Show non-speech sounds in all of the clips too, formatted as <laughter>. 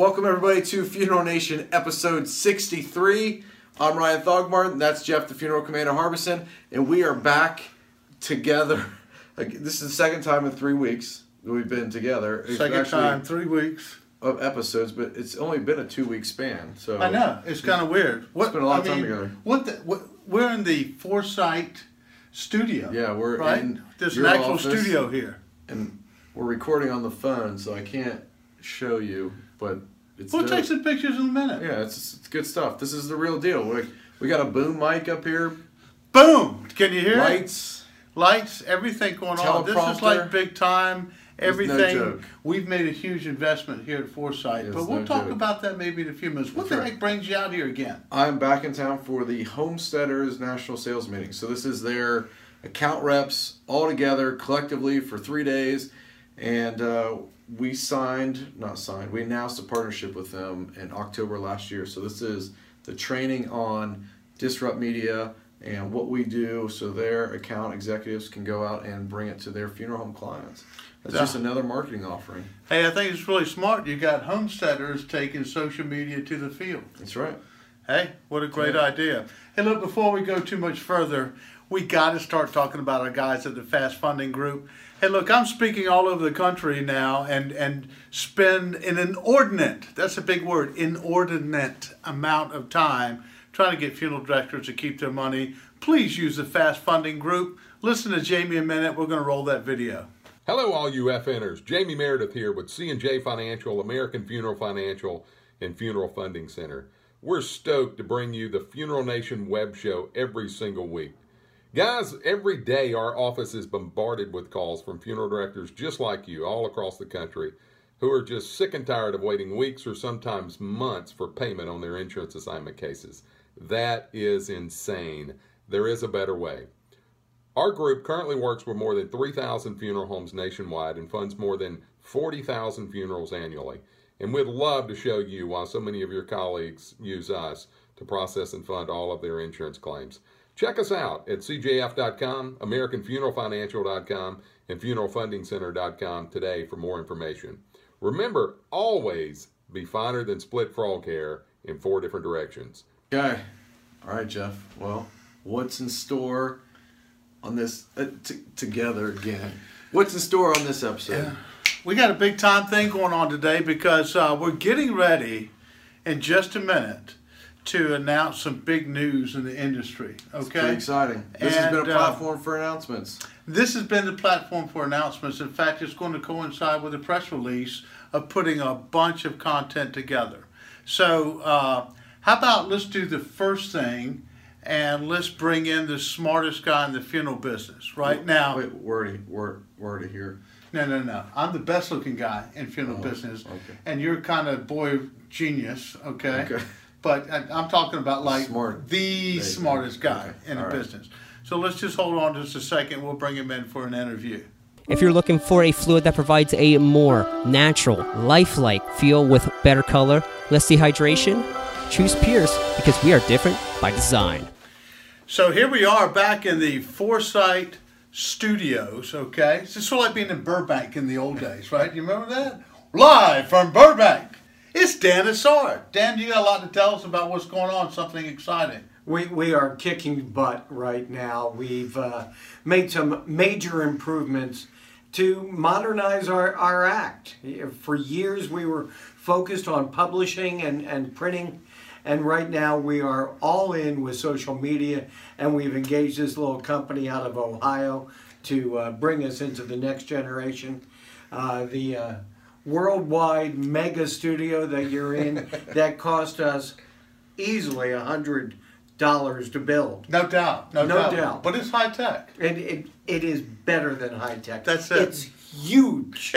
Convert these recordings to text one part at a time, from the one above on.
Welcome everybody to Funeral Nation episode 63. I'm Ryan Thogmartin, that's Jeff the Funeral Commander Harbison, and we are back together. This is the second time in three weeks that we've been together. It's Second actually time, three weeks. of episodes, but it's only been a two week span. So I know it's kind of weird. What, been a long I time mean, together. What, the, what? We're in the Foresight studio. Yeah, we're right. in There's your an actual office. studio here. and we're recording on the phone, so I can't show you, but it's We'll take some pictures in a minute. Yeah, it's, it's good stuff. This is the real deal. We we got a boom mic up here, Boom! Can you hear it? lights. Lights, everything going on. This is like big time. No Everything. joke. We've made a huge investment here at Foresight, It's but we'll no talk joke. about that maybe in a few minutes. What That's the right. heck brings you out here again? I'm back in town for the Homesteaders National Sales Meeting. So this is their account reps all together collectively for three days, and uh, we signed, not signed, we announced a partnership with them in October last year. So this is the training on Disrupt Media and what we do, so their account executives can go out and bring it to their funeral home clients. That's just another marketing offering. Hey, I think it's really smart. You got homesteaders taking social media to the field. That's right. Hey, what a great Yeah. idea. Hey, look, before we go too much further, we got to start talking about our guys at the Fast Funding Group. Hey, look, I'm speaking all over the country now and, and spend an inordinate, that's a big word, inordinate amount of time trying to get funeral directors to keep their money. Please use the Fast Funding Group. Listen to Jamie a minute. We're going to roll that video. Hello, all you FNers. Jamie Meredith here with C&J Financial, American Funeral Financial, and Funeral Funding Center. We're stoked to bring you the Funeral Nation web show every single week. Guys, every day our office is bombarded with calls from funeral directors just like you all across the country who are just sick and tired of waiting weeks or sometimes months for payment on their insurance assignment cases. That is insane. There is a better way. Our group currently works with more than 3,000 funeral homes nationwide and funds more than 40,000 funerals annually. And we'd love to show you why so many of your colleagues use us to process and fund all of their insurance claims. Check us out at cjf.com, AmericanFuneralFinancial.com, and FuneralFundingCenter.com today for more information. Remember, always be finer than split frog hair in four different directions. Okay. All right, Jeff. Well, what's in store on this uh, t- together again? What's in store on this episode? We got a big time thing going on today because uh, we're getting ready in just a minute to announce some big news in the industry. Okay. exciting. This has been And, a uh, platform for announcements. This has been the platform for announcements. In fact, it's going to coincide with a press release of putting a bunch of content together. So, uh, how about let's do the first thing and let's bring in the smartest guy in the funeral business right now. Wait, wordy, word, wordy here. No, no, no. I'm the best looking guy in funeral Oh, business, okay. and you're kind of boy genius, okay? Okay. But I, I'm talking about like Smart. the you smartest go. guy Okay, in the all right. business. So let's just hold on just a second. We'll bring him in for an interview. If you're looking for a fluid that provides a more natural, lifelike feel with better color, less dehydration, choose Pierce because we are different by design. So here we are back in the Foresight Studios, okay? It's just sort of like being in Burbank in the old days, right? You remember that? Live from Burbank. It's Dan Isard. Dan, you got a lot to tell us about what's going on, something exciting. We, we are kicking butt right now. We've uh, made some major improvements to modernize our, our act. For years, we were focused on publishing and, and printing, and right now we are all in with social media, and we've engaged this little company out of Ohio to uh, bring us into the next generation. Uh, the uh, worldwide mega studio that you're in <laughs> that cost us easily a hundred dollars to build. No doubt, no, No doubt. doubt. But it's high tech. It, it, it is better than high tech. That's it. It's huge.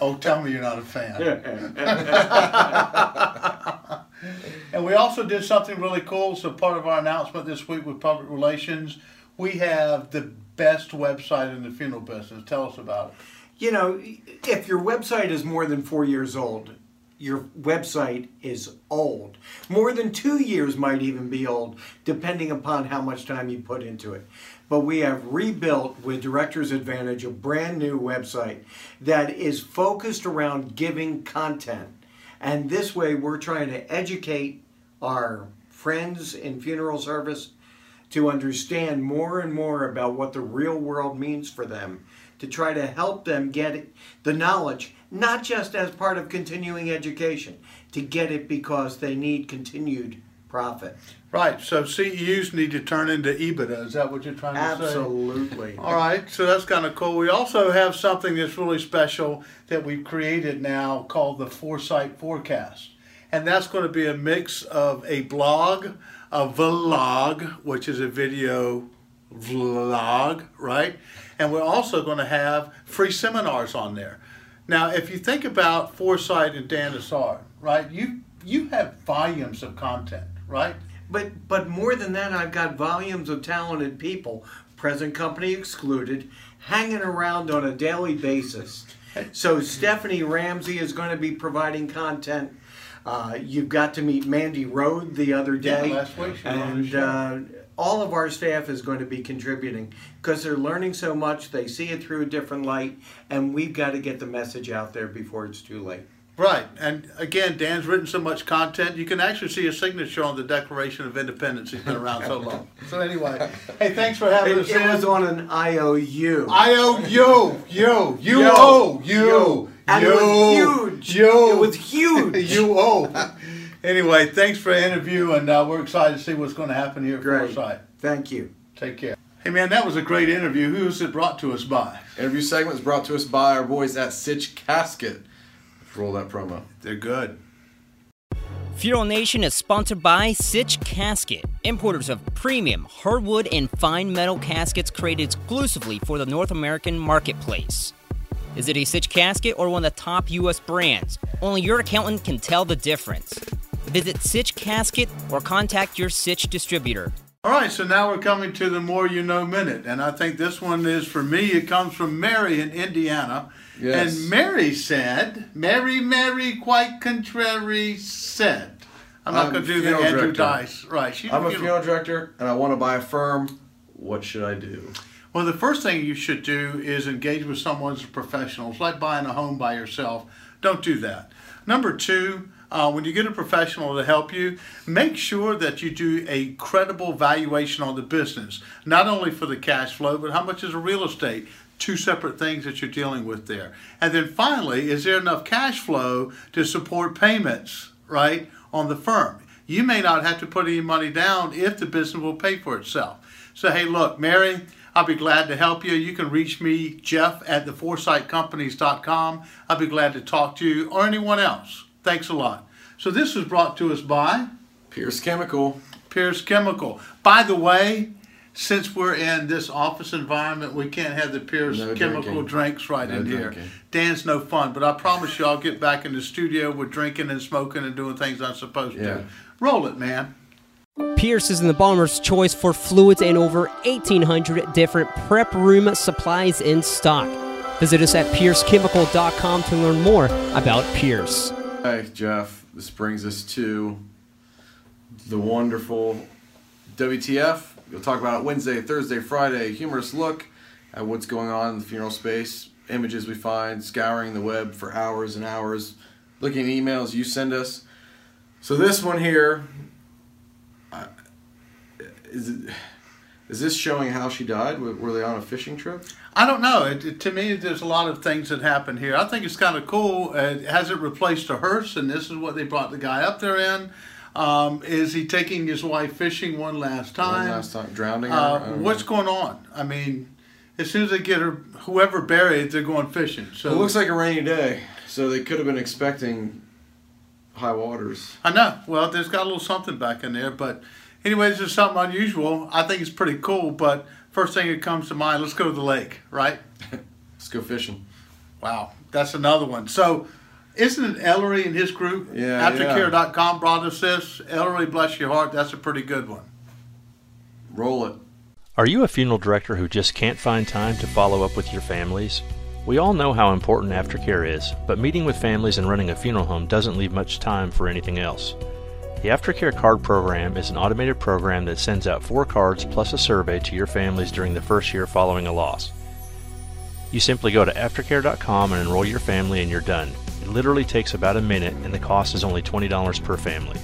Oh, tell me you're not a fan. <laughs> and we also did something really cool. So part of our announcement this week with public relations, we have the best website in the funeral business. Tell us about it. You know, if your website is more than four years old, your website is old. More than two years might even be old, depending upon how much time you put into it. But we have rebuilt with Director's Advantage a brand new website that is focused around giving content And this way, we're trying to educate our friends in funeral service to understand more and more about what the real world means for them, to try to help them get the knowledge, not just as part of continuing education, to get it because they need continued profit. Right. So CEUs need to turn into EBITDA. Is that what you're trying to say? Absolutely. All right, so that's kind of cool. We also have something that's really special that we've created now called the Foresight Forecast. And that's going to be a mix of a blog, a vlog, which is a video vlog, right? And we're also going to have free seminars on there. Now, if you think about Foresight and Dan Isard, right, you you have volumes of content, right? But but more than that, I've got volumes of talented people, present company excluded, hanging around on a daily basis. <laughs> So Stephanie Ramsey is going to be providing content. Uh, you've got to meet Mandy Road the other day, Yeah, last week she was on the and uh, all of our staff is going to be contributing because they're learning so much. They see it through a different light, and we've got to get the message out there before it's too late. Right, and again, Dan's written so much content, you can actually see his signature on the Declaration of Independence. He's been around so <laughs> long. So anyway, hey, thanks for having It, us. it in. was on an IOU. IOU, you, you, you owe, you, yo. And you, it was huge. <laughs> you, It was huge. you owe. anyway, thanks for the interview, and uh, we're excited to see what's going to happen here at Great. Foresight. Thank you. Take care. Hey man, that was a great interview. Who was it brought to us by? Interview segment is brought to us by our boys at Sich Casket. Let's roll that promo. They're good. Funeral Nation is sponsored by Sich Casket, importers of premium hardwood and fine metal caskets created exclusively for the North American marketplace. Is it a Sich casket or one of the top U.S. brands? Only your accountant can tell the difference. Visit Sich Casket or contact your Sich distributor. All right, so now we're coming to the more you know minute, and I think this one is for me. It comes from Mary in Indiana, Yes. and Mary said, "Mary, Mary, quite contrary said." I'm not I'm going to do the funeral Andrew director. Dice. Right. She's I'm a funeral- funeral director and I want to buy a firm. What should I do? Well, the first thing you should do is engage with someone as a professional. It's like buying a home by yourself. Don't do that. Number two, uh, when you get a professional to help you, make sure that you do a credible valuation on the business, not only for the cash flow, but how much is a real estate. Two separate things that you're dealing with there. And then finally, is there enough cash flow to support payments, right, on the firm? You may not have to put any money down if the business will pay for itself. So, hey, look, Mary, I'll be glad to help you. You can reach me, Jeff, at theforesightcompanies.com. I'll be glad to talk to you or anyone else. Thanks a lot. So, this was brought to us by Pierce Chemical. Pierce Chemical. By the way, since we're in this office environment, we can't have the Pierce No Chemical drinking. drinks right No in here. Dan's no fun, but I promise you I'll get back in the studio with drinking and smoking and doing things I'm supposed Yeah. to. Roll it, man. Pierce is in the bomber's choice for fluids and over 1,800 different prep room supplies in stock. Visit us at piercechemical.com to learn more about Pierce. Hi, Jeff, this brings us to the wonderful WTF. We'll talk about it Wednesday, Thursday, Friday. Humorous look at what's going on in the funeral space, images we find, scouring the web for hours and hours, looking at emails you send us. So this one here, I- is it, is this showing how she died? Were they on a fishing trip? I don't know. It, it- to me, there's a lot of things that happen here. I think it's kind of cool. Uh, it hasn't replaced a hearse, and this is what they brought the guy up there in. Um, is he taking his wife fishing one last One time? last time, drowning her? Uh, what's know. going on? I mean, as soon as they get her, whoever buried, they're going fishing. So It looks like a rainy day, so they could have been expecting high waters. I know. Well, there's got a little something back in there, but anyway, this is something unusual. I think it's pretty cool. But first thing that comes to mind, let's go to the lake, right? <laughs> Let's go fishing. Wow, that's another one. So, isn't it Ellery and his group? Yeah, Aftercare.com brought us this. Ellery, bless your heart, that's a pretty good one. Roll it. Are you a funeral director who just can't find time to follow up with your families? We all know how important aftercare is, but meeting with families and running a funeral home doesn't leave much time for anything else. The Aftercare Card Program is an automated program that sends out four cards plus a survey to your families during the first year following a loss. You simply go to aftercare.com and enroll your family, and you're done. It literally takes about a minute, and the cost is only $20 per family.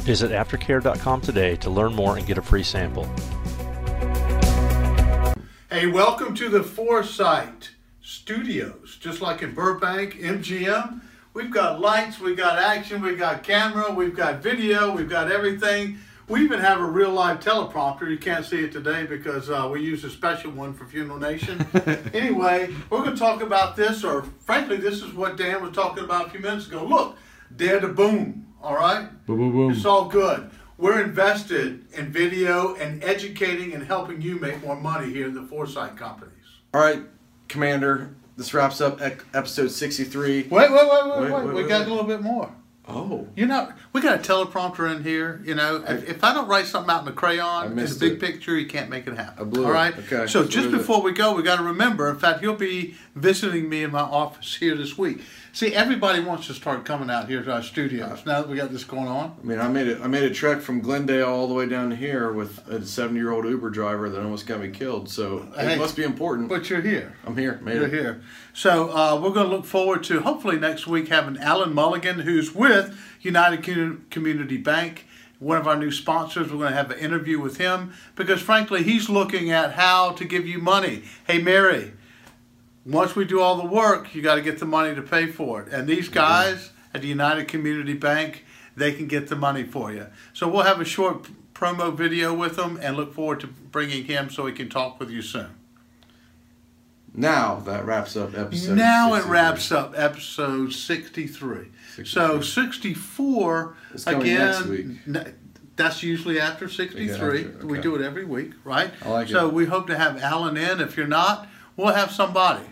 Visit aftercare.com today to learn more and get a free sample. Hey, welcome to the Foresight Studios. Just like in Burbank, MGM, we've got lights, we've got action, we've got camera, we've got video, we've got everything. We even have a real live teleprompter. You can't see it today because uh, we use a special one for Funeral Nation. <laughs> anyway, we're going to talk about this, or frankly, this is what Dan was talking about a few minutes ago. Look, dare to boom, all right? Boom, boom, boom. It's all good. We're invested in video and educating and helping you make more money here in the Foresight companies. All right, Commander. This wraps up episode 63. Wait, wait, wait, wait, Wait, wait. wait, We wait, got a little bit more. Oh. You know, we got a teleprompter in here. You know, if, if I don't write something out in the crayon the missed big it. picture, you can't make it happen. I blew All it. Okay, So just is it? before we go, we got to remember. In fact, he'll be visiting me in my office here this week. See, everybody wants to start coming out here to our studios now that we got this going on. I mean, I made it. I made a trek from Glendale all the way down here with a 70 year old Uber driver that almost got me killed. So Hey, it must be important. But you're here. I'm here. Made You're it. here. So uh, we're going to look forward to hopefully next week having Alan Mulligan, who's with United Community Bank, one of our new sponsors. We're going to have an interview with him because, frankly, he's looking at how to give you money. Hey, Mary, once we do all the work, you got to get the money to pay for it. And these guys at the United Community Bank, they can get the money for you. So we'll have a short promo video with him and look forward to bringing him so he can talk with you soon. Now that wraps up episode. Now it wraps up episode 63. So 64 It's again. next week. n- That's usually after 63. after, We do it every week, right? I like so it. we hope to have Alan in. If you're not, we'll have somebody.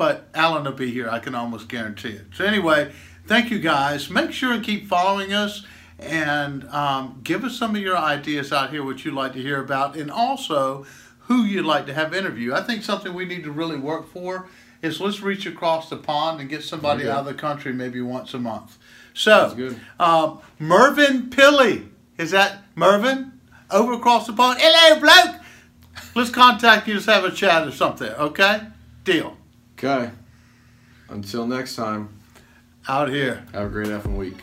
But Alan will be here. I can almost guarantee it. So anyway, thank you guys. Make sure and keep following us and um, give us some of your ideas out here, what you'd like to hear about, and also who you'd like to have interview. I think something we need to really work for is let's reach across the pond and get somebody out of the country maybe once a month. So, um, Mervyn Pilley, is that Mervyn? Over across the pond. Hello, bloke. Let's contact you. Let's have a chat or something. Okay? Deal. Okay. Until next time. Out here. Have a great effing week.